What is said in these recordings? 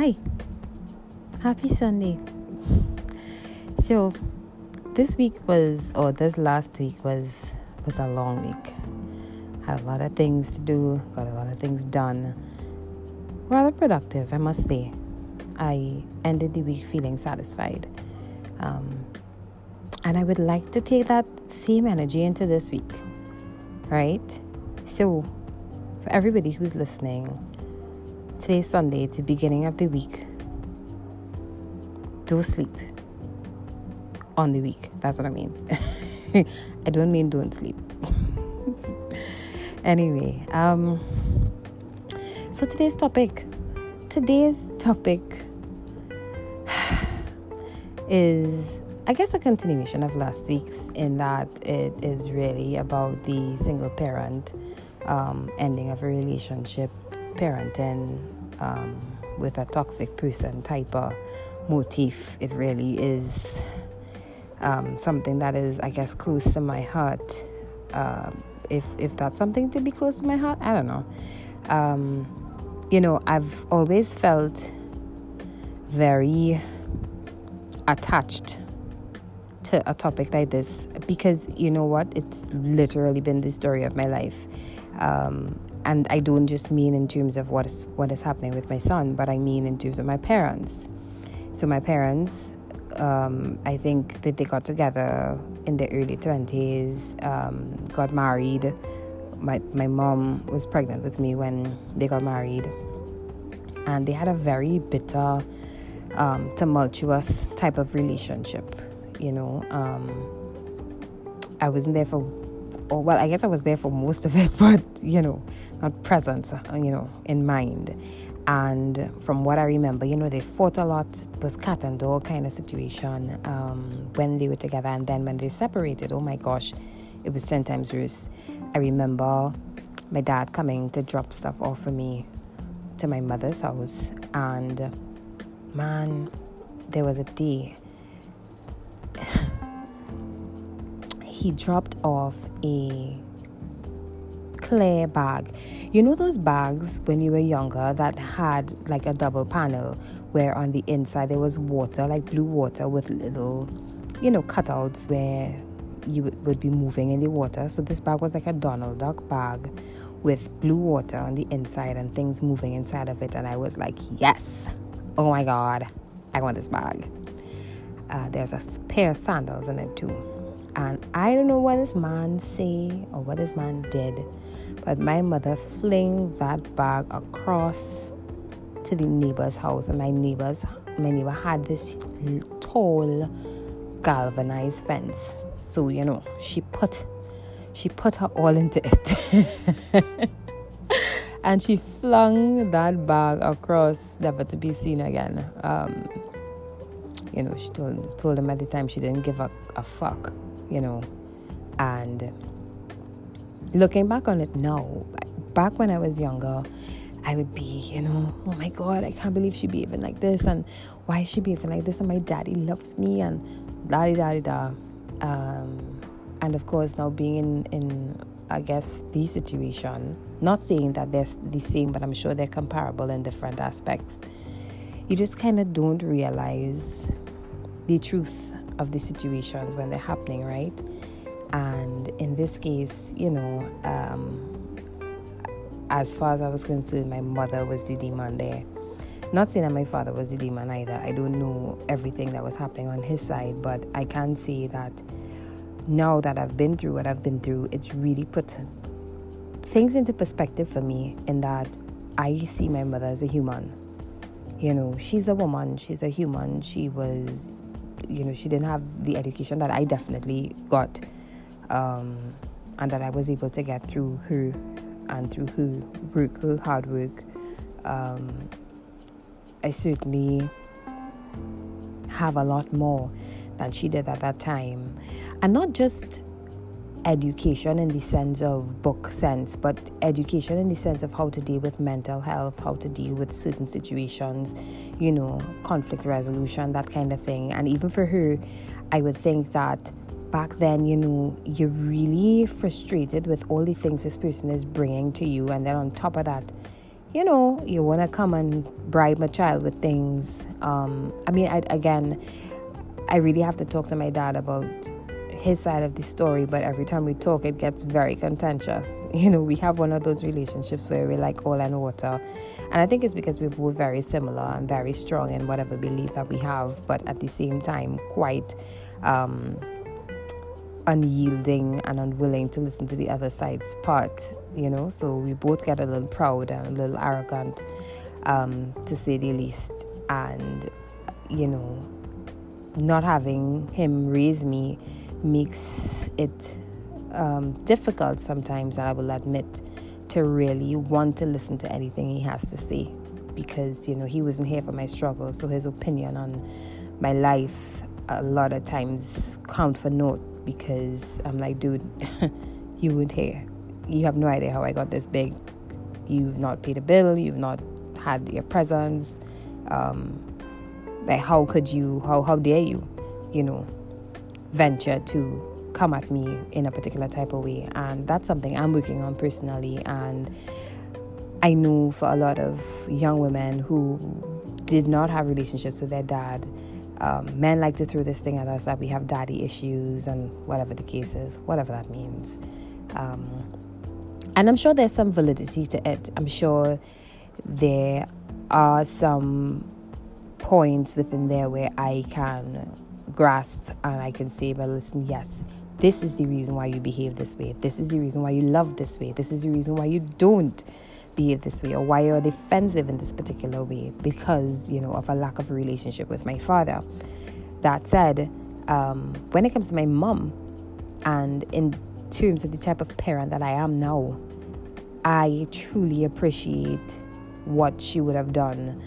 Hi. Happy Sunday. So, this week was, or this last week was, was a long week. Had a lot of things to do, got a lot of things done. Rather productive, I must say. I ended the week feeling satisfied. Um, and I would like to take that same energy into this week, right? So, for everybody who's listening, today's Sunday, it's the beginning of the week. Don't sleep on the week. That's what I mean. I don't mean don't sleep. anyway, um, so today's topic, today's topic is, I guess, a continuation of last week's in that it is really about the single parent um, ending of a relationship, parenting um, with a toxic person type of motif. It really is um, something that is, I guess, close to my heart. Uh, if if that's something to be close to my heart, I don't know. Um, you know, I've always felt very attached to a topic like this because you know what? It's literally been the story of my life. Um, and I don't just mean in terms of what is what is happening with my son, but I mean in terms of my parents. So my parents, um, I think that they got together in the early twenties, um, got married. My my mom was pregnant with me when they got married, and they had a very bitter, um, tumultuous type of relationship. You know, um, I wasn't there for or well, I guess I was there for most of it, but you know, not present, uh, you know, in mind. And from what I remember, you know, they fought a lot. It was cat and dog kind of situation um, when they were together, and then when they separated, oh my gosh, it was ten times worse. I remember my dad coming to drop stuff off for me to my mother's house, and man, there was a day he dropped off a clear bag. You know those bags when you were younger that had like a double panel where on the inside there was water, like blue water with little, you know, cutouts where you would be moving in the water. So this bag was like a Donald Duck bag with blue water on the inside and things moving inside of it. And I was like, yes, oh my God, I want this bag. Uh, there's a pair of sandals in it too. And I don't know what this man say or what this man did, but my mother fling that bag across to the neighbor's house, and my neighbors, my neighbor had this tall galvanized fence. So you know, she put she put her all into it. and she flung that bag across, never to be seen again. Um, you know, she told told him at the time she didn't give a, a fuck you know. And looking back on it now, back when I was younger, I would be, you know, oh my God, I can't believe she behaving like this, and why is she behaving like this? And my daddy loves me, and da da da da. Um, and of course, now being in, in I guess, the situation, not saying that they're the same, but I'm sure they're comparable in different aspects. You just kind of don't realize the truth of the situations when they're happening, right? And in this case, you know, um, as far as I was concerned, my mother was the demon there. Not saying that my father was the demon either. I don't know everything that was happening on his side, but I can say that now that I've been through what I've been through, it's really put things into perspective for me in that I see my mother as a human. You know, she's a woman, she's a human. She was you know, she didn't have the education that I definitely got, um, and that I was able to get through her and through her work, her hard work. Um, I certainly have a lot more than she did at that time, and not just education in the sense of book sense, but education in the sense of how to deal with mental health, how to deal with certain situations, you know, conflict resolution, that kind of thing. And even for her, I would think that back then, you know, you're really frustrated with all the things this person is bringing to you. And then on top of that, you know, you want to come and bribe my child with things. Um, I mean, I, again, I really have to talk to my dad about his side of the story, but every time we talk, it gets very contentious. You know, we have one of those relationships where we're like oil and water. And I think it's because we're both very similar and very strong in whatever belief that we have, but at the same time, quite um, unyielding and unwilling to listen to the other side's part, you know. So we both get a little proud and a little arrogant, um, to say the least. And, you know, not having him raise me makes it um, difficult sometimes, and I will admit, to really want to listen to anything he has to say because, you know, he wasn't here for my struggles, so his opinion on my life a lot of times count for naught because I'm like, dude, you weren't here. You have no idea how I got this big. You've not paid a bill. You've not had your presence. Um, like, how could you? How how dare you? You know, venture to come at me in a particular type of way. And that's something I'm working on personally. And I know for a lot of young women who did not have relationships with their dad, um, men like to throw this thing at us that we have daddy issues and whatever the case is, whatever that means. Um, and I'm sure there's some validity to it. I'm sure there are some points within there where I can grasp and I can say, but listen, yes, this is the reason why you behave this way. This is the reason why you love this way. This is the reason why you don't behave this way or why you're defensive in this particular way because, you know, of a lack of a relationship with my father. That said, um, when it comes to my mom and in terms of the type of parent that I am now, I truly appreciate what she would have done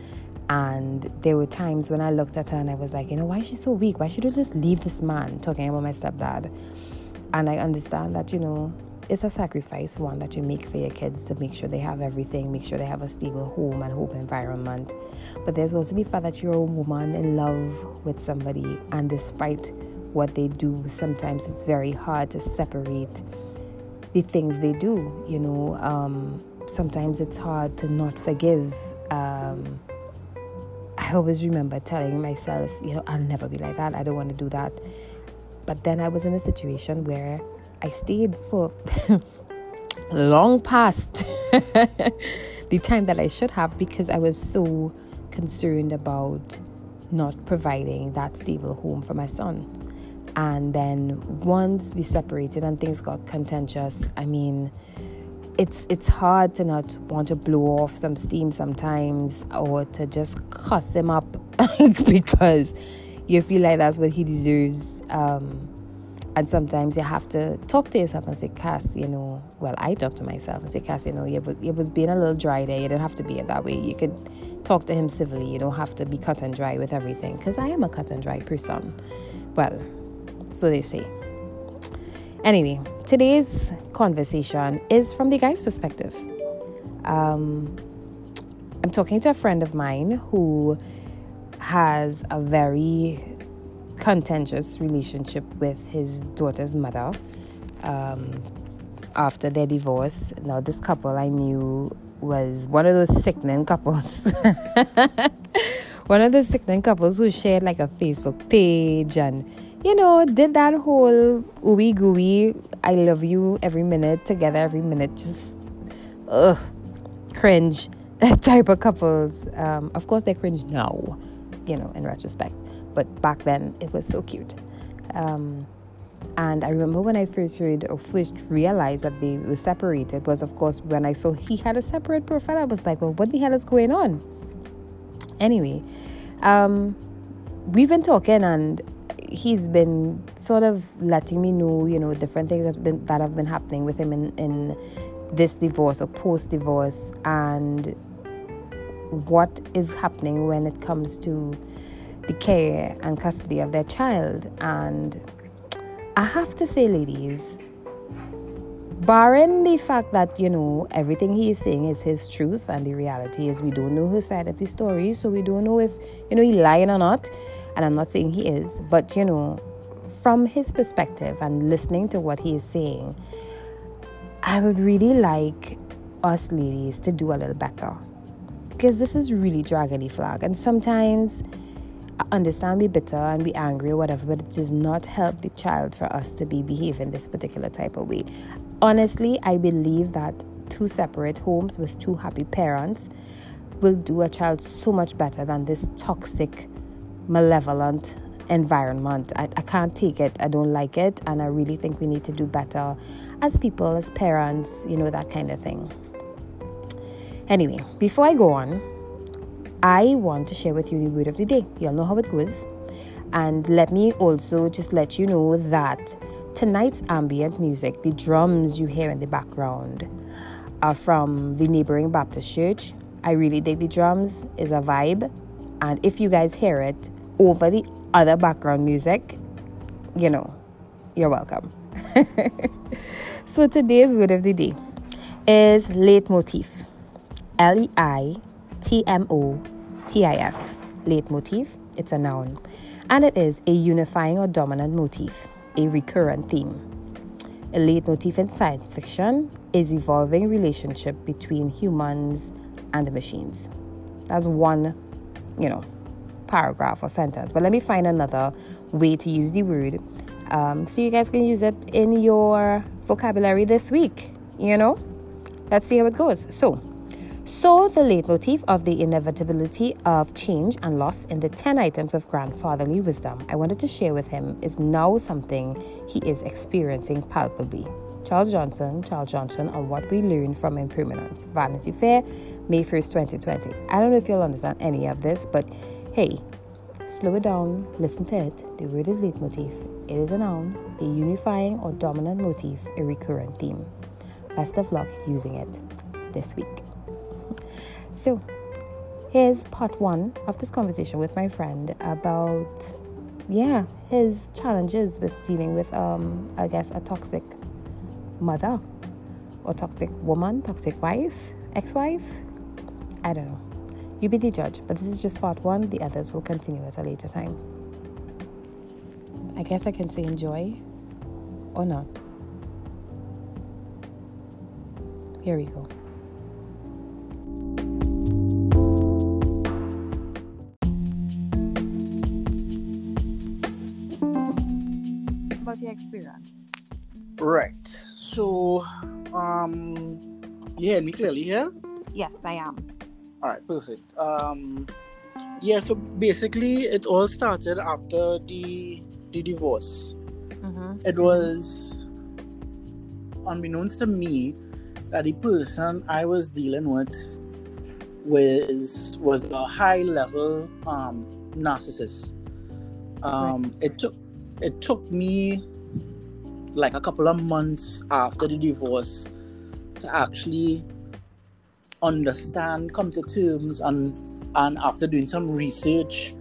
and there were times when I looked at her and I was like, you know, why is she so weak? Why should you just leave this man talking about my stepdad? And I understand that, you know, it's a sacrifice, one that you make for your kids to make sure they have everything, make sure they have a stable home and home environment. But there's also the fact that you're a woman in love with somebody, and despite what they do, sometimes it's very hard to separate the things they do. You know, um, sometimes it's hard to not forgive. Um, I always remember telling myself, you know, I'll never be like that. I don't want to do that. But then I was in a situation where I stayed for long past the time that I should have because I was so concerned about not providing that stable home for my son. And then once we separated and things got contentious, I mean, it's it's hard to not want to blow off some steam sometimes or to just cuss him up because you feel like that's what he deserves. Um, and sometimes you have to talk to yourself and say, Cass, you know, well, I talk to myself and say, Cass, you know, you was, you was being a little dry there. You don't have to be that way. You could talk to him civilly. You don't have to be cut and dry with everything. Because I am a cut and dry person. Well, so they say. Anyway, today's conversation is from the guy's perspective. Um, I'm talking to a friend of mine who has a very contentious relationship with his daughter's mother um, after their divorce. Now, this couple I knew was one of those sickening couples. one of the sickening couples who shared like a Facebook page and you know, did that whole ooey gooey, I love you every minute, together every minute, just ugh, cringe type of couples. Um, of course, they cringe now, you know, in retrospect, but back then it was so cute. Um, and I remember when I first heard or first realized that they were separated was, of course, when I saw he had a separate profile. I was like, well, what the hell is going on? Anyway, um, we've been talking, and he's been sort of letting me know, you know, different things that have been that have been happening with him in, in this divorce or post divorce and what is happening when it comes to the care and custody of their child. And I have to say, ladies, barring the fact that, you know, everything he is saying is his truth and the reality is we don't know his side of the story, so we don't know if, you know, he's lying or not and I'm not saying he is, but you know, from his perspective and listening to what he is saying, I would really like us ladies to do a little better. because this is really the flag. And sometimes I understand be bitter and be angry or whatever, but it does not help the child for us to be behaving this particular type of way. Honestly, I believe that two separate homes with two happy parents will do a child so much better than this toxic, malevolent environment. I, I can't take it. I don't like it. And I really think we need to do better as people, as parents, you know, that kind of thing. Anyway, before I go on, I want to share with you the word of the day. You all know how it goes. And let me also just let you know that tonight's ambient music, the drums you hear in the background, are from the neighboring Baptist church. I really dig the drums, is a vibe. And if you guys hear it over the other background music, you know, you're welcome. so today's word of the day is leitmotif. L E I T M O T I F. Leitmotif, it's a noun. And it is a unifying or dominant motif, a recurrent theme. A leitmotif in science fiction is evolving relationship between humans and the machines. That's one, you know, paragraph or sentence. But let me find another way to use the word um, so you guys can use it in your vocabulary this week. You know, let's see how it goes. So, so the leitmotif of the inevitability of change and loss in the 10 items of grandfatherly wisdom I wanted to share with him is now something he is experiencing palpably. Charles Johnson, Charles Johnson, on what we learned from impermanence. Vanity Fair, May 1st, 2020. I don't know if you'll understand any of this, but hey, slow it down, listen to it. The word is leitmotif. It is a noun, a unifying or dominant motif, a recurrent theme. Best of luck using it this week. So, here's part one of this conversation with my friend about, yeah, his challenges with dealing with, um, I guess, a toxic mother or toxic woman, toxic wife, ex wife. I don't know. You be the judge, but this is just part one. The others will continue at a later time. I guess I can say enjoy or not. Here we go. About your experience. Right. So, um, you hear me clearly here? Yes, I am. All right, perfect. Um, yeah. So basically, it all started after the the divorce. Mm-hmm. It was unbeknownst to me that the person I was dealing with was was a high level um, narcissist. Um, right. It took it took me like a couple of months after the divorce to actually understand, come to terms, and and after doing some research,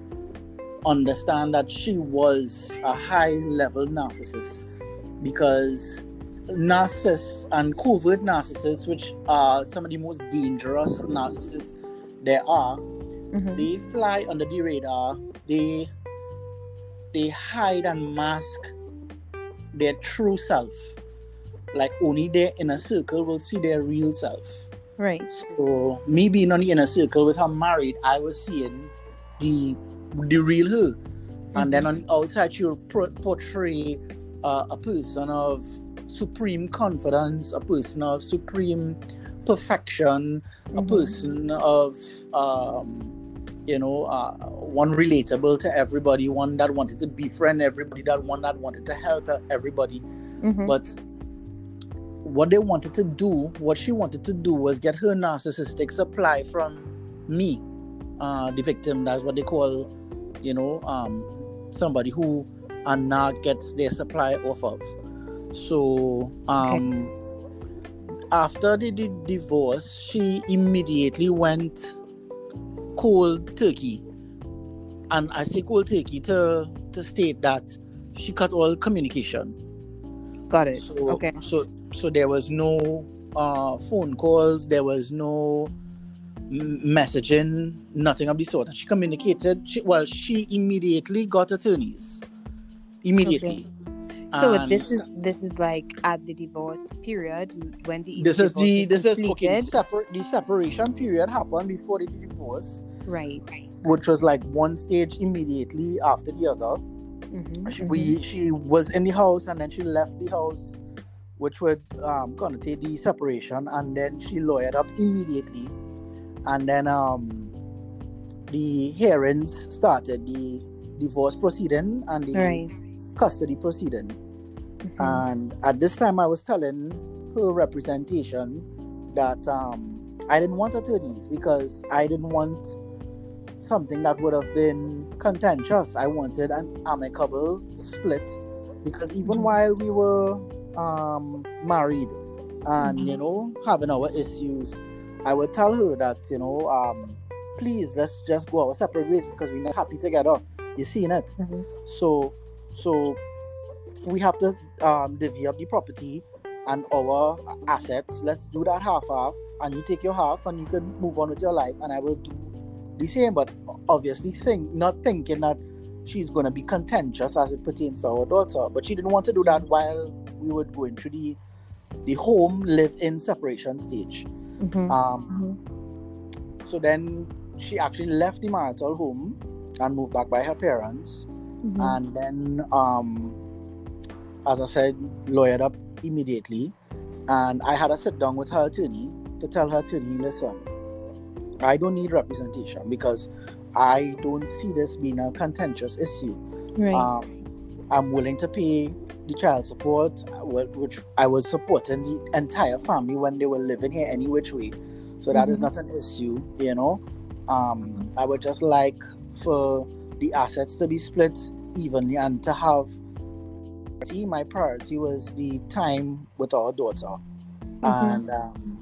understand that she was a high level narcissist because narcissists and covert narcissists, which are some of the most dangerous narcissists there are, mm-hmm. they fly under the radar. They they hide and mask their true self. Like only their inner circle will see their real self. Right. So me being on the inner circle with her married, I was seeing the the real her, mm-hmm. and then on the outside she will portray uh, a person of supreme confidence, a person of supreme perfection, mm-hmm. a person of um, you know, uh, one relatable to everybody, one that wanted to befriend everybody, that one that wanted to help everybody. Mm-hmm. But what they wanted to do, what she wanted to do was get her narcissistic supply from me, uh, the victim. That's what they call, you know, um, somebody who a narc gets their supply off of. So, um, okay. after the, the divorce, she immediately went cold turkey. And I say cold turkey to to state that she cut all communication. Got it. So, okay. So so there was no uh, phone calls. There was no messaging, nothing of the sort. And she communicated. She, well, she immediately got attorneys. Immediately. Okay. So And this is this is like at the divorce period when the this is the this is okay. The, separ- the separation period happened before the divorce, right. which was like one stage immediately after the other. Mhm, She, we she was in the house and then she left the house, which would um, connotate the separation, and then she lawyered up immediately, and then um, the hearings started, the divorce proceeding and the right. custody proceeding. Mhm. And at this time, I was telling her representation that um, I didn't want attorneys because I didn't want something that would have been contentious. I wanted an amicable split because even Mhm. while we were um, married and Mhm. you know having our issues, I would tell her that you know um, please let's just go our separate ways because we're not happy together. You seen it? Mhm. So, so we have to um, divvy up the property and our assets. Let's do that half half, and you take your half, and you can move on with your life, and I will do the same. But obviously, think not thinking that she's going to be contentious as it pertains to our daughter. But she didn't want to do that while we were going through the the home live-in separation stage. Mhm, Um, mhm, so then she actually left the marital home and moved back by her parents mhm. and then um as i said lawyered up immediately and i had a sit down with her attorney to tell her attorney listen i don't need representation because i don't see this being a contentious issue. Right. um, i'm willing to pay the child support which i was supporting the entire family when they were living here any which way. So that is Mhm. not an issue you know? Um, i would just like for the assets to be split evenly and to have see my priority was the time with our daughter. And um,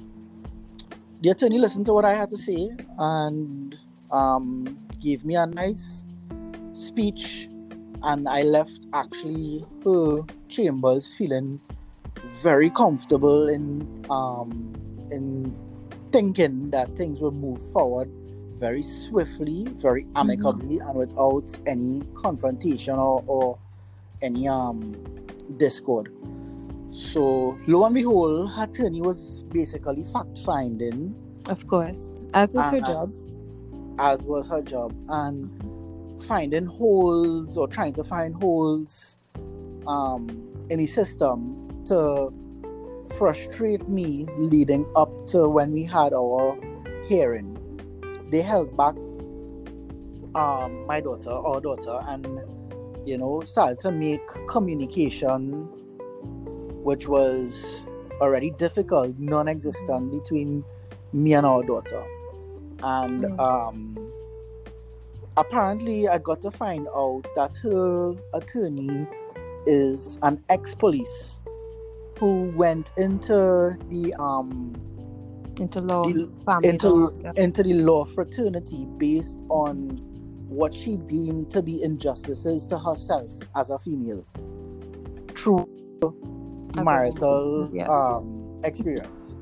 the attorney listened to what i had to say and um, gave me a nice speech and i left actually her chambers feeling very comfortable in um, in thinking that things will move forward very swiftly, very amicably, and without any confrontation or, or any um discord. So lo and behold, her attorney was basically fact finding, of course, as is her uh, job. as was her job, and finding holes or trying to find holes um in the system to frustrate me leading up to when we had our hearing. They held back um my daughter, our daughter, and you know, started to make communication which was already difficult, non-existent between me and our daughter. And Mm. um apparently I got to find out that her attorney is an ex-police who went into the um Into law, the- into law. yeah. into the law fraternity based on what she deemed to be injustices to herself as a female through marital yes. um experience.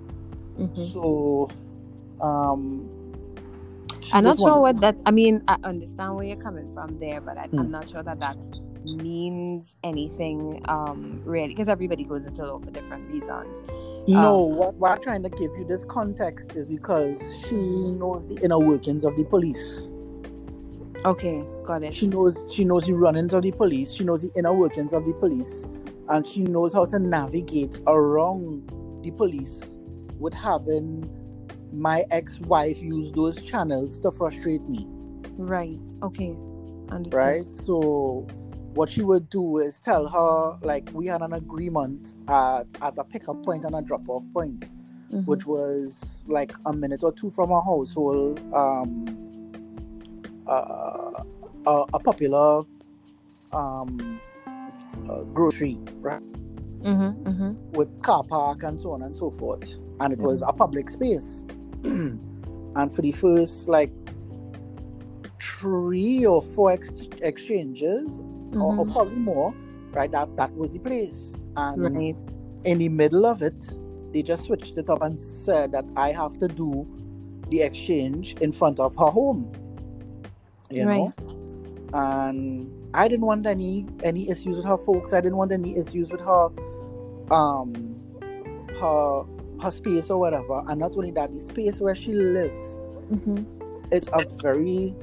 Mhm. So um I'm not sure what that. I mean, I understand where you're coming from there, but I, Hmm. I'm not sure that that means anything um really because everybody goes into law for different reasons. No, Um, what, what I'm trying to give you this context is because she knows the inner workings of the police. Okay, got it. She knows she knows the runnings of the police. She knows the inner workings of the police, and she knows how to navigate around the police with having my ex-wife use those channels to frustrate me. Right. Okay. Understood. Right. So what she would do is tell her like we had an agreement at, at a pickup point and a drop-off point. Mhm. which was like a minute or two from our household, um, uh, a, a popular um, uh, grocery, right, Mhm. Mhm. with car park and so on and so forth, and it was a public space. and for the first like three or four ex- exchanges, or, or Mhm. probably more, right, that that was the place, and Right. in the middle of it, they just switched it up and said that I have to do the exchange in front of her home. You know? and I didn't want any any issues with her folks. I didn't want any issues with her um her her space or whatever. And not only that, the space where she lives, Mm-hmm. it's a very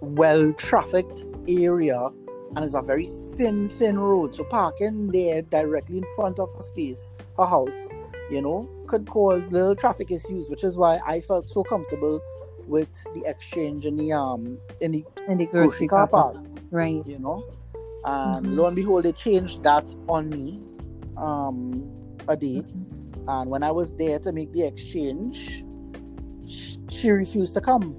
well trafficked area and it's a very thin, thin road. So parking there directly in front of her space, her house, you know, could cause little traffic issues, which is why I felt so comfortable with the exchange in the um in the And the grocery car park Right. you know. And Mhm. lo and behold, they changed that on me um, a day. And when I was there to make the exchange, sh- she refused to come.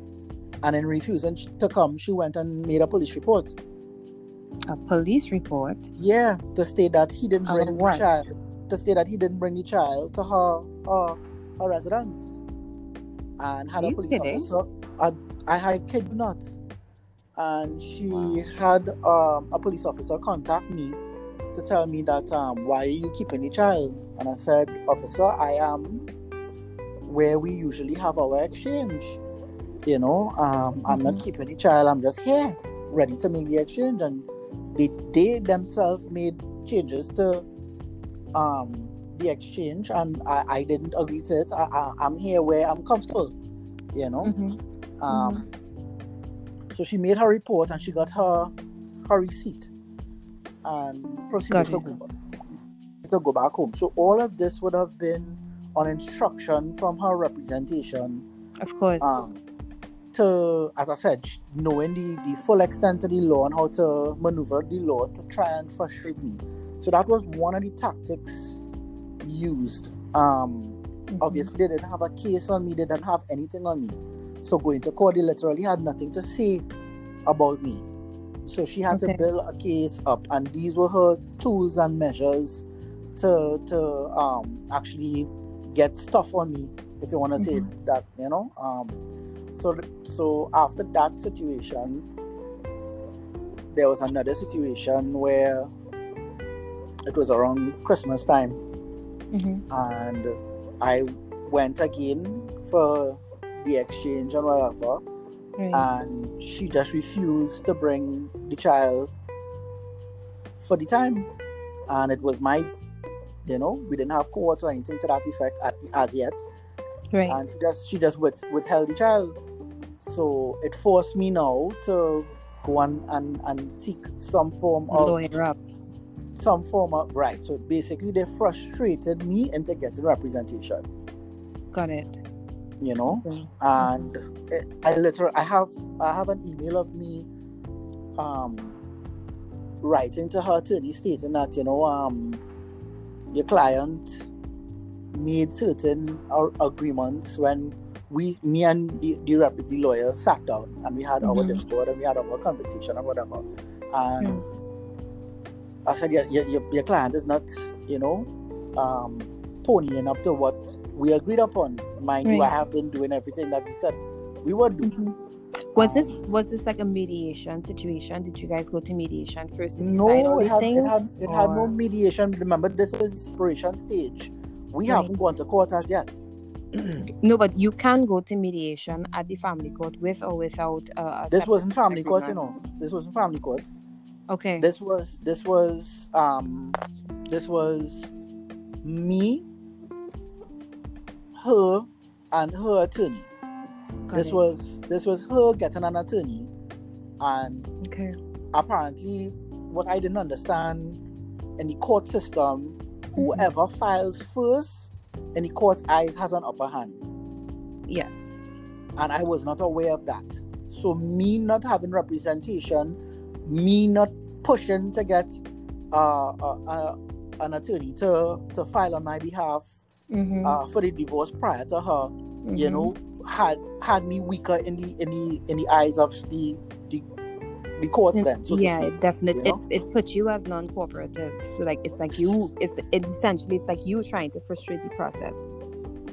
And in refusing to come, she went and made a police report. A police report. Yeah, to state that he didn't bring the child. To state that he didn't bring the child to her her, her residence. And had a police kidding? officer. I, I, I kid not. And she had um, a police officer contact me to tell me that um, why are you keeping the child? And I said, officer, I am where we usually have our exchange. You know, um, I'm not Mhm. keeping the child. I'm just here, ready to make the exchange. And they, they themselves made changes to um, the exchange, and I, I didn't agree to it. I, I, I'm here where I'm comfortable. You know. Mm-hmm. Um, So she made her report and she got her her receipt and proceeded to go, to go back home. So all of this would have been on instruction from her representation Of course. um, to, as I said, knowing the, the full extent of the law and how to maneuver the law to try and frustrate me. So that was one of the tactics used. Um, Mhm. obviously they didn't have a case on me they didn't have anything on me so going to court they literally had nothing to say about me so she had Okay. to build a case up and these were her tools and measures to to um actually get stuff on me if you want to say Mhm. that you know um so so after that situation there was another situation where it was around christmas time Mhm. and I went again for the exchange and whatever, Right. and she just refused to bring the child for the time, and it was my, you know, we didn't have court or anything to that effect at, as yet, right. and she just she just with, withheld the child, so it forced me now to go and and, and seek some form of Lawyer up. some form of right. So basically, they frustrated me into getting representation. Got it. You know, Okay. and it, I literally I have I have an email of me um writing to her attorney stating that you know um your client made certain ar- agreements when we me and the, the, rep, the lawyer sat down and we had our Mhm. discord and we had our conversation and whatever and I said your, your, your client is not you know um ponying up to what we agreed upon mind you I have been doing everything that we said we would do Mhm. Was this Um, was this like a mediation situation? Did you guys go to mediation first No, it had, things? it had it had no mediation. Remember, this is separation stage. We Right. haven't gone to court as yet. No, but you can go to mediation at the family court with or without uh, this wasn't family court, you know. This wasn't family court. Okay. This was this was um this was me, her, and her attorney. Got this it. was this was her getting an attorney, and okay. apparently, what I didn't understand in the court system, whoever files first in the court's eyes has an upper hand. Yes. and I was not aware of that. So me not having representation, me not pushing to get uh, uh, uh, an attorney to to file on my behalf Mm-hmm. uh, for the divorce prior to her, you know, had had me weaker in the in the in the eyes of the the, the courts. Then, so yeah, speak, it definitely you know? it, it puts you as non-cooperative. So like it's like you it's it essentially it's like you trying to frustrate the process.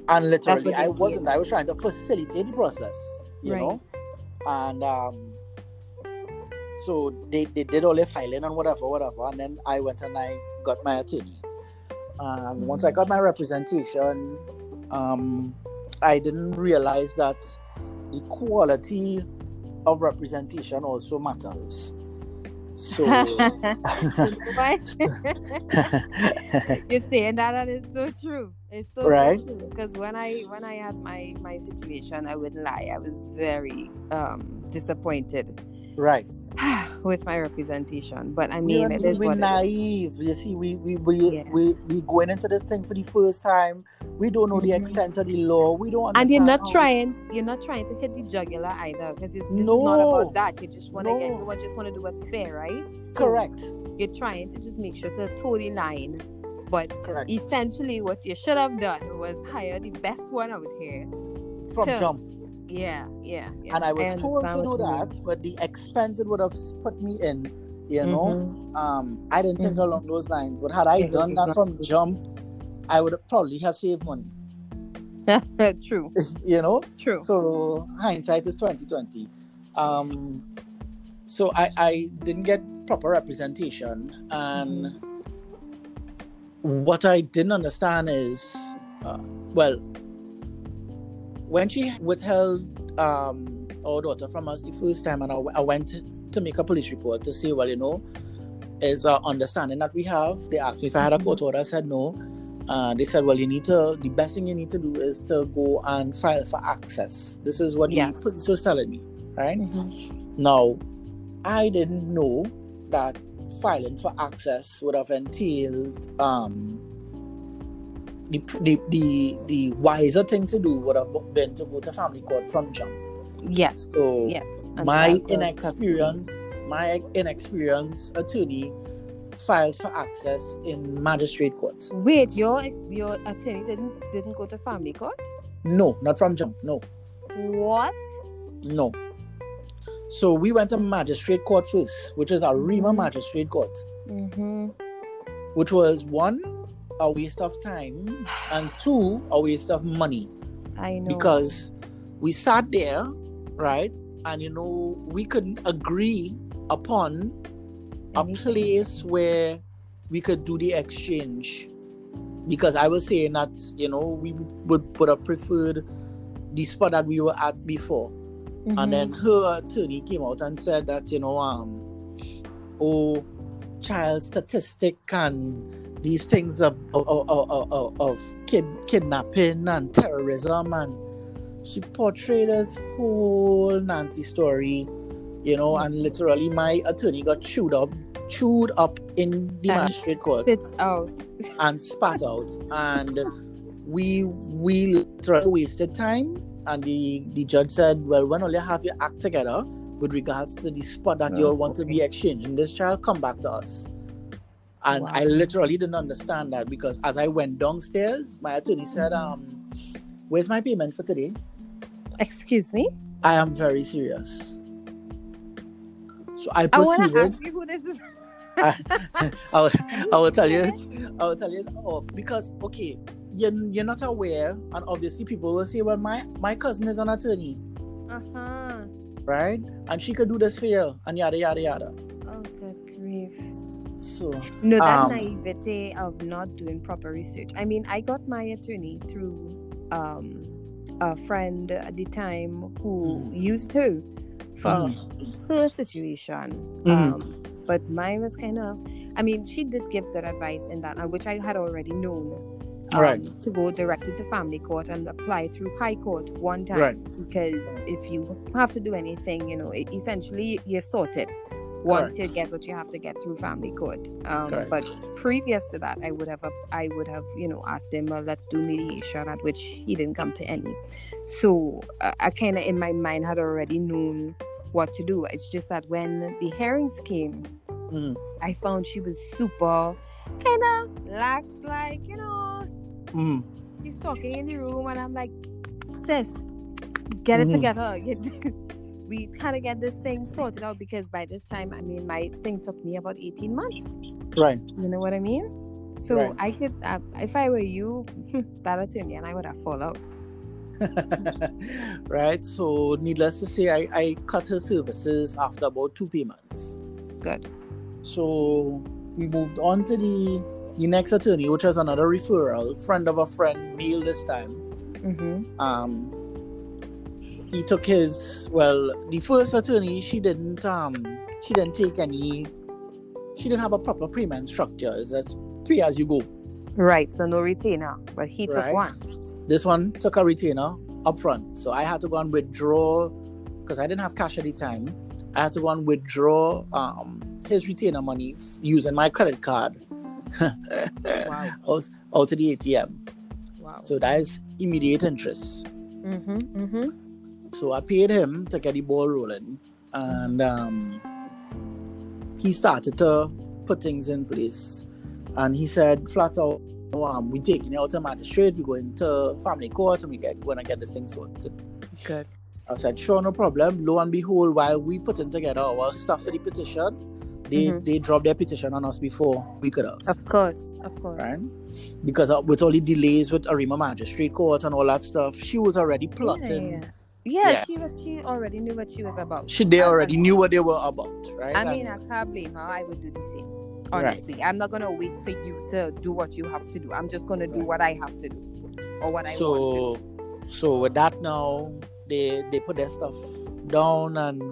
and literally I wasn't. I was trying to facilitate the process, you Right. know, and um, so they, they did all their filing and whatever, whatever, and then I went and I got my attorney. And once I got my representation, um, I didn't realize that the quality of representation also matters. So You're saying that and it's so true. It's so, so Right. true. Because when I when I had my my situation, I wouldn't lie. I was very um disappointed right. with my representation. But I mean, are, it is we it is. naive. You see, we we we, Yeah. we we going into this thing for the first time. We don't know the Mhm. extent of the law. We don't And you're not how- trying. You're not trying to hit the jugular either, because it's No. not about that. You just want to get. You just want to do what's fair, right? So Correct. You're trying to just make sure to toe the line. But Correct. essentially, what you should have done was hire the best one out here. From Sure. jump. Yeah, yeah, yeah. and I was told to do know mean. that, but the expense it would have put me in, you know, Mhm. um, I didn't think Mhm. along those lines. But had I Yeah, done that from exactly. jump, I would have probably have saved money, true, you know. true. So hindsight is twenty twenty. Um, so I I didn't get proper representation, and what I didn't understand is, uh, well, when she withheld um, our daughter from us the first time, and I, I went to make a police report to say, well, you know, is our understanding that we have. They asked me if I had a court order. I said no. Uh, they said, well, you need to, the best thing you need to do is to go and file for access. This is what Yes. the police was telling me, right? Mhm. Now, I didn't know that filing for access would have entailed um, the, the the the wiser thing to do would have been to go to family court from jump. Yes. So yeah. And my inexperience, my inexperienced attorney filed for access in magistrate court. Wait, your your attorney didn't didn't go to family court? No, not from jump. No, What? no. So we went to magistrate court first, which is Arima magistrate court. Mm-hmm. which was one a waste of time and two a waste of money I know. because we sat there right and you know we couldn't agree upon a place where we could do the exchange because i was saying that you know we would would have preferred the spot that we were at before Mhm. and then her attorney came out and said that you know um oh child statistic and these things of of, of, of, of kid, kidnapping and terrorism and she portrayed this whole Nancy story you know and literally my attorney got chewed up chewed up in the And magistrate court spit out. and spat out. And we we literally wasted time. And the the judge said well when all you have your act together with regards to the spot that you Oh, all want to be okay. exchanging this child come back to us and i literally didn't understand that because as i went downstairs my attorney said Mhm. um where's my payment for today Excuse me. i am very serious so i I want to ask you who this is. I, I, will, I will tell you I will tell you off because okay you're, you're not aware and obviously people will say well my my cousin is an attorney Uh huh. Right and she could do this for you and yada yada yada Oh, good grief. so No, that Um, naivete of not doing proper research. I mean, I got my attorney through um, a friend at the time who Mhm. used her for Mhm. her situation. Mhm. Um, but mine was kind of, I mean, she did give good advice in that, uh, which I had already known. Um, Right. To go directly to family court and apply through high court one time. Right. Because if you have to do anything, you know, it, essentially you're sorted once Correct. you get what you have to get through family court. Um, but previous to that, I would have I would have you know asked him, well, let's do mediation, at which he didn't come to any. So uh, I kind of in my mind had already known what to do. It's just that when the hearings came, Mhm. I found she was super kind of lax, like you know, Mhm. he's talking in the room, and I'm like, sis, get it Mhm. together. Get- we kind of get this thing sorted out because by this time, I mean, my thing took me about 18 months. right You know what I mean? So Right. I could, uh, if I were you, that attorney and I would have fall out. right so needless to say I, I cut her services after about two payments Good. so we moved on to the the next attorney which was another referral friend of a friend male this time Mm-hmm. um he took his well the first attorney she didn't um she didn't take any she didn't have a proper payment structure. It's just pay as you go. Right. So no retainer, but he took Right. one. This one took a retainer up front. So I had to go and withdraw because I didn't have cash at the time. I had to go and withdraw um, his retainer money f- using my credit card Wow. out, out to the ATM. Wow. So that is immediate interest. mm-hmm. Mm-hmm. So I paid him to get the ball rolling, and um, he started to put things in place. And he said flat out, "Oh, um, we taking it out to magistrate, we going to family court, and we get going to get this thing sorted." Good. I said, "Sure, no problem." Lo and behold, while we putting together our stuff for the petition, they Mhm. they dropped their petition on us before we could have. Of course. Of course. Right? Because with all the delays with Arima Magistrate Court and all that stuff, she was already plotting. Yeah, yeah. Yeah. she was, she already knew what she was about. She they already knew what they were about, right? I And- mean, I can't blame her. I would do the same. Right. Honestly, I'm not gonna wait for you to do what you have to do. I'm just gonna do Right. what I have to do, or what I want so so with that now they they put their stuff down and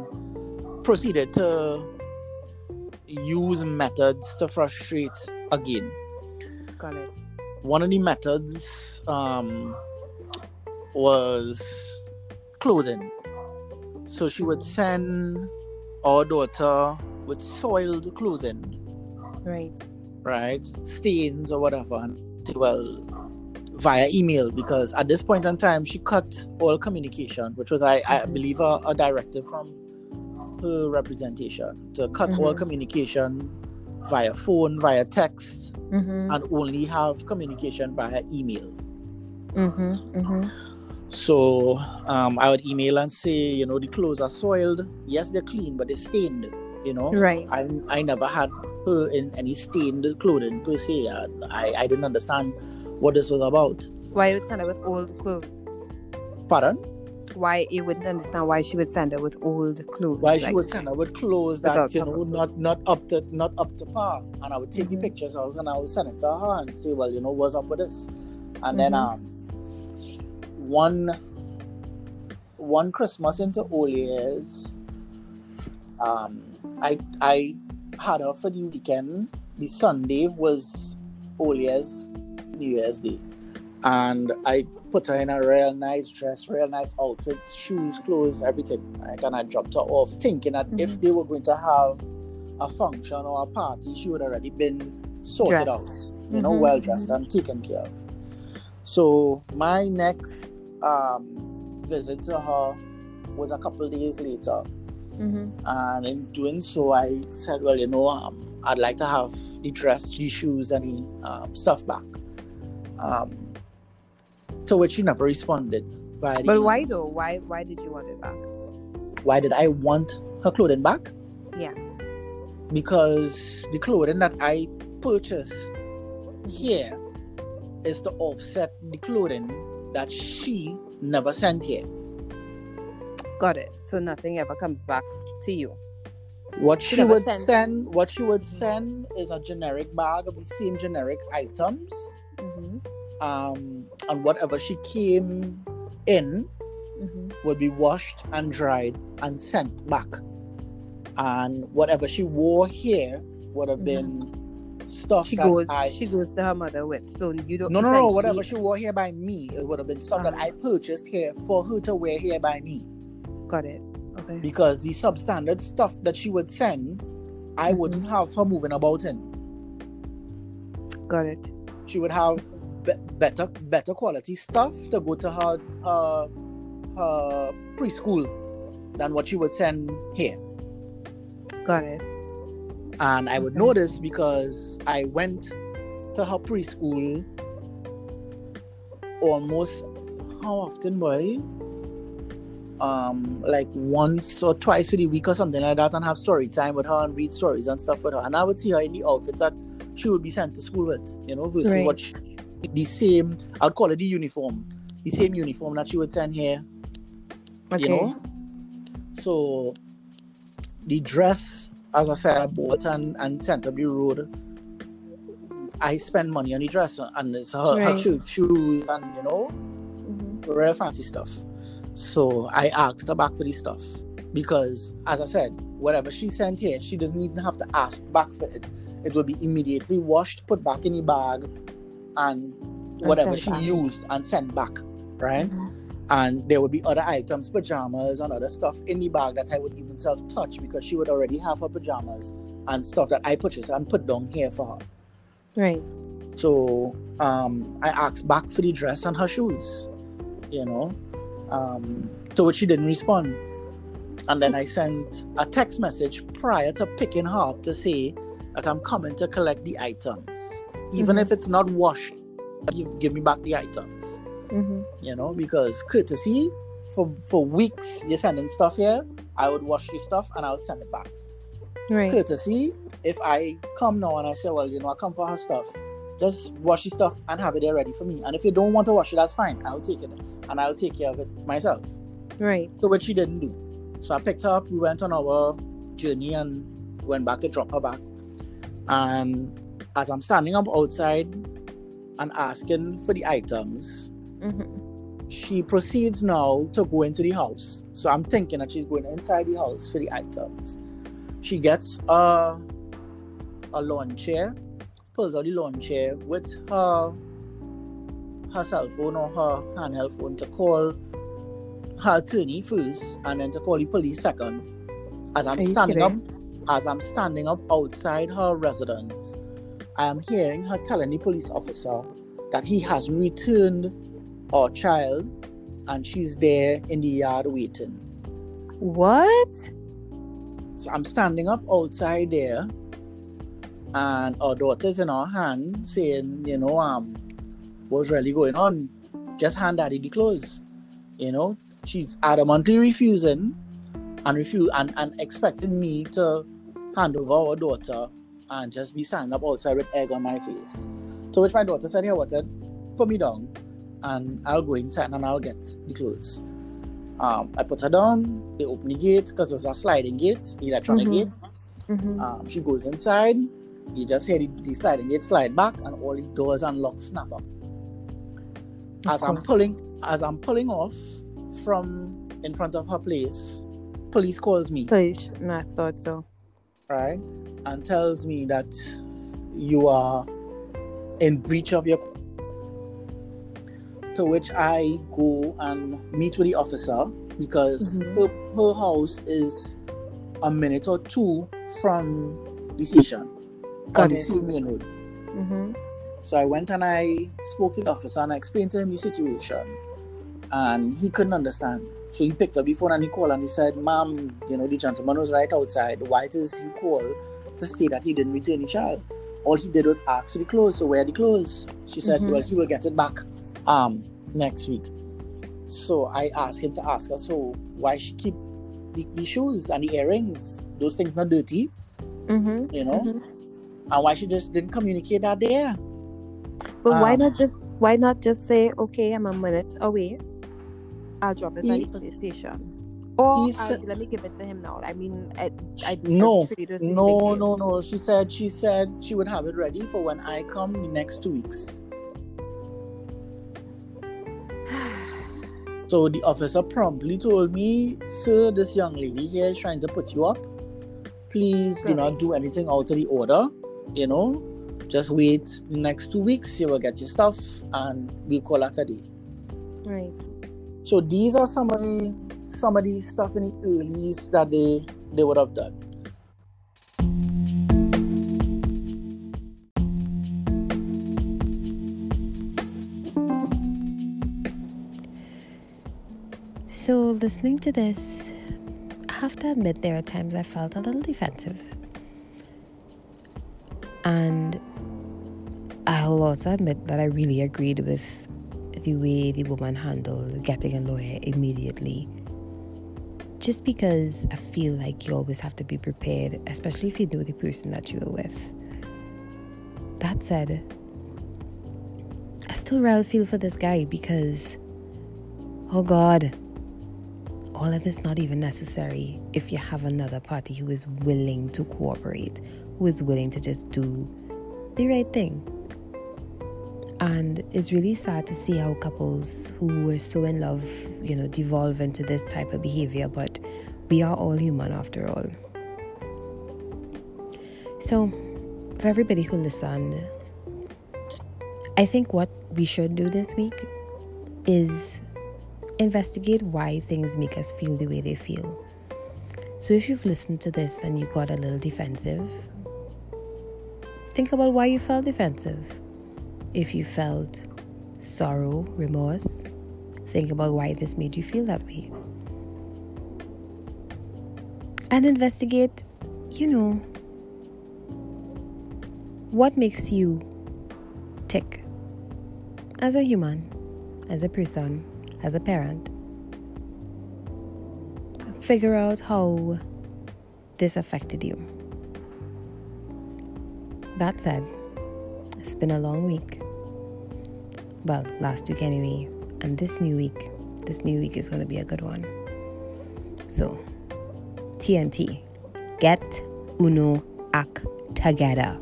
proceeded to use methods to frustrate again. Got it. one of the methods um was clothing so she would send our daughter with soiled clothing Right. right? Stains or whatever. And say, well, via email because at this point in time she cut all communication, which was I, I believe a, a directive from representation to cut all Mhm. communication via phone, via text, Mm-hmm. and only have communication via email. Mm-hmm. Mm-hmm. So um, I would email and say, you know, the clothes are soiled. Yes, they're clean, but they're stained. You know, Right. I I never had her in any stained clothing per se. and I I didn't understand what this was about. Why you would send her with old clothes? Pardon? Why you wouldn't understand why she would send her with old clothes? Why she would send her with clothes that you know not not up to not up to par, and I would take Mhm. the pictures out and I would send it to her and say, well, you know, what's up with this? And then Mhm. um, one one Christmas into all years, um, I I had her for the weekend. The Sunday was all years New Year's Day, and I put her in a real nice dress, real nice outfit, shoes, clothes, everything. Right? And I dropped her off, thinking that if Mhm. they were going to have a function or a party, she would already been sorted Dressed. out, you know, Mhm, well dressed mhm. and taken care of. So my next um, visit to her was a couple days later, Mm-hmm. and in doing so, I said, "Well, you know, um, I'd like to have the dress, the shoes, and the um, stuff back." Um, to which she never responded. Via But email. why though? Why why did you want it back? Why did I want her clothing back? Yeah. Because the clothing that I purchased here is to offset the clothing that she never sent here. Got it. So nothing ever comes back to you. What She she would sent- send, what she would send is a generic bag of the same generic items, Mm-hmm. Um, and whatever she came in Mm-hmm. would be washed and dried and sent back, and whatever she wore here would have been stuff She that goes. I. She goes to her mother with. So you don't. no, no, no. Whatever she wore here by me, it would have been stuff that Ah. I purchased here for her to wear here by me. Got it. Okay. Because the substandard stuff that she would send, I Mhm. wouldn't have her moving about in. Got it. she would have be- better better quality stuff to go to her her her preschool than what she would send here. Got it. And I would Okay. this because I went to her preschool almost how often boy? Um like once or twice a week or something like that and have story time with her and read stories and stuff with her. And I would see her in the outfits that she would be sent to school with, you know, versus Right. what she, the same I'd call it the uniform. The same uniform that she would send here Okay. you know so the dress as i said i bought and and sent up the road i spend money on the dress and it's her, her Right. shoes, shoes and you know Mhm. real fancy stuff so i asked her back for the stuff because as i said whatever she sent here she doesn't even have to ask back for it it will be immediately washed, put back in the bag, and whatever she back. used and sent back, right? Mm-hmm. And there would be other items, pajamas and other stuff in the bag that I would even self touch because she would already have her pajamas and stuff that I purchased and put down here for her. Right. So um, I asked back for the dress and her shoes, you know, um, to which she didn't respond. And then I sent a text message prior to picking her up to say that I'm coming to collect the items. Even mm-hmm. if it's not washed, give, give me back the items. Mm-hmm. You know, because courtesy for for weeks you're sending stuff here, I would wash the stuff and I would send it back. Right. Courtesy, if I come now and I say, well, you know, I come for her stuff, just wash the stuff and have it there ready for me. And if you don't want to wash it, that's fine. I'll take it and I'll take care of it myself. Right. So what she didn't do. So I picked her up, we went on our journey and went back to drop her back. And as I'm standing up outside and asking for the items, mm-hmm. she proceeds now to go into the house. So I'm thinking that she's going inside the house for the items. She gets a, a lawn chair, pulls out the lawn chair with her her cell phone or her handheld phone to call her attorney first and then to call the police second. As I'm standing up as I'm standing up outside her residence, I am hearing her telling the police officer that he has returned our child and she's there in the yard waiting. What? So I'm standing up outside there and our daughter's in our hand saying, you know, um, what's really going on? Just hand daddy the clothes. You know, she's adamantly refusing and refuse and, and expecting me to hand over our daughter and just be standing up outside with egg on my face. To which my daughter said, Here, what? Put me down and I'll go inside and I'll get the clothes. Um, I put her down, they open the gate because it was a sliding gate, the electronic mm-hmm. gate. Mm-hmm. Um, she goes inside, you just hear the, the, sliding gate slide back and all the doors and locks snap up. As I'm pulling as I'm pulling off, from in front of her place, police calls me. Police, no, I thought so. Right, and tells me that you are in breach of your. To which I go and meet with the officer because mm-hmm. her, her house is a minute or two from the station Got on it. the same main road. Mm-hmm. So I went and I spoke to the officer and I explained to him the situation and he couldn't understand. So he picked up the phone and he called and he said, Ma'am, you know, the gentleman was right outside. Why does you call to state that he didn't return the child? All he did was ask for the clothes. So where are the clothes? She said, mm-hmm. Well, he will get it back um next week. So I asked him to ask her, so why she keep the, the shoes and the earrings? Those things not dirty. Mm-hmm. You know? Mm-hmm. And why she just didn't communicate that there? But um, why not just why not just say, okay, I'm a minute away I'll drop it he, at the police station. Or let me give it to him now. I mean, I, I no, no, no, no. She said she said she would have it ready for when I come the next two weeks. so the officer promptly told me, "Sir, this young lady here is trying to put you up. Please do not do anything out of the order. You know, just wait next two weeks. You will get your stuff, and we'll call her day." Right. So these are some of the some of the stuff in the earlies that they they would have done. So listening to this, I have to admit there are times I felt a little defensive. And I'll also admit that I really agreed with the way the woman handled getting a lawyer immediately. Just because I feel like you always have to be prepared, especially if you know the person that you are with. That said, I still rather feel for this guy because, oh God, all of this not even necessary if you have another party who is willing to cooperate, who is willing to just do the right thing. And it's really sad to see how couples who were so in love, you know, devolve into this type of behavior, but we are all human after all. So, for everybody who listened, I think what we should do this week is investigate why things make us feel the way they feel. So if you've listened to this and you got a little defensive, think about why you felt defensive. If you felt sorrow, remorse, think about why this made you feel that way. And investigate, you know, what makes you tick as a human, as a person, as a parent. Figure out how this affected you. That said, it's been a long week. Well, last week anyway. And this new week, this new week is going to be a good one. So, TNT, get Uno act together.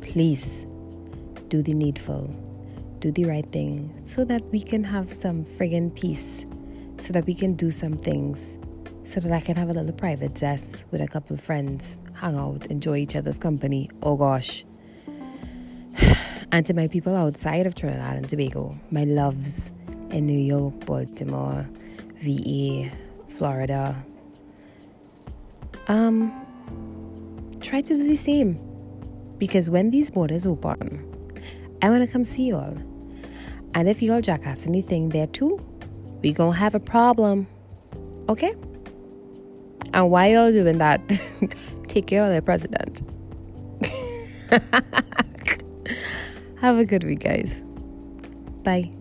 Please do the needful, do the right thing so that we can have some friggin' peace, so that we can do some things, so that I can have a little private zest with a couple of friends, hang out, enjoy each other's company. Oh gosh. And to my people outside of Trinidad and Tobago, my loves in New York, Baltimore, VA, Florida, um, try to do the same. Because when these borders open, I want to come see y'all. And if y'all jackass anything there too, we gonna have a problem. Okay? And why y'all doing that? Take care of the president. have a good week, guys. Bye.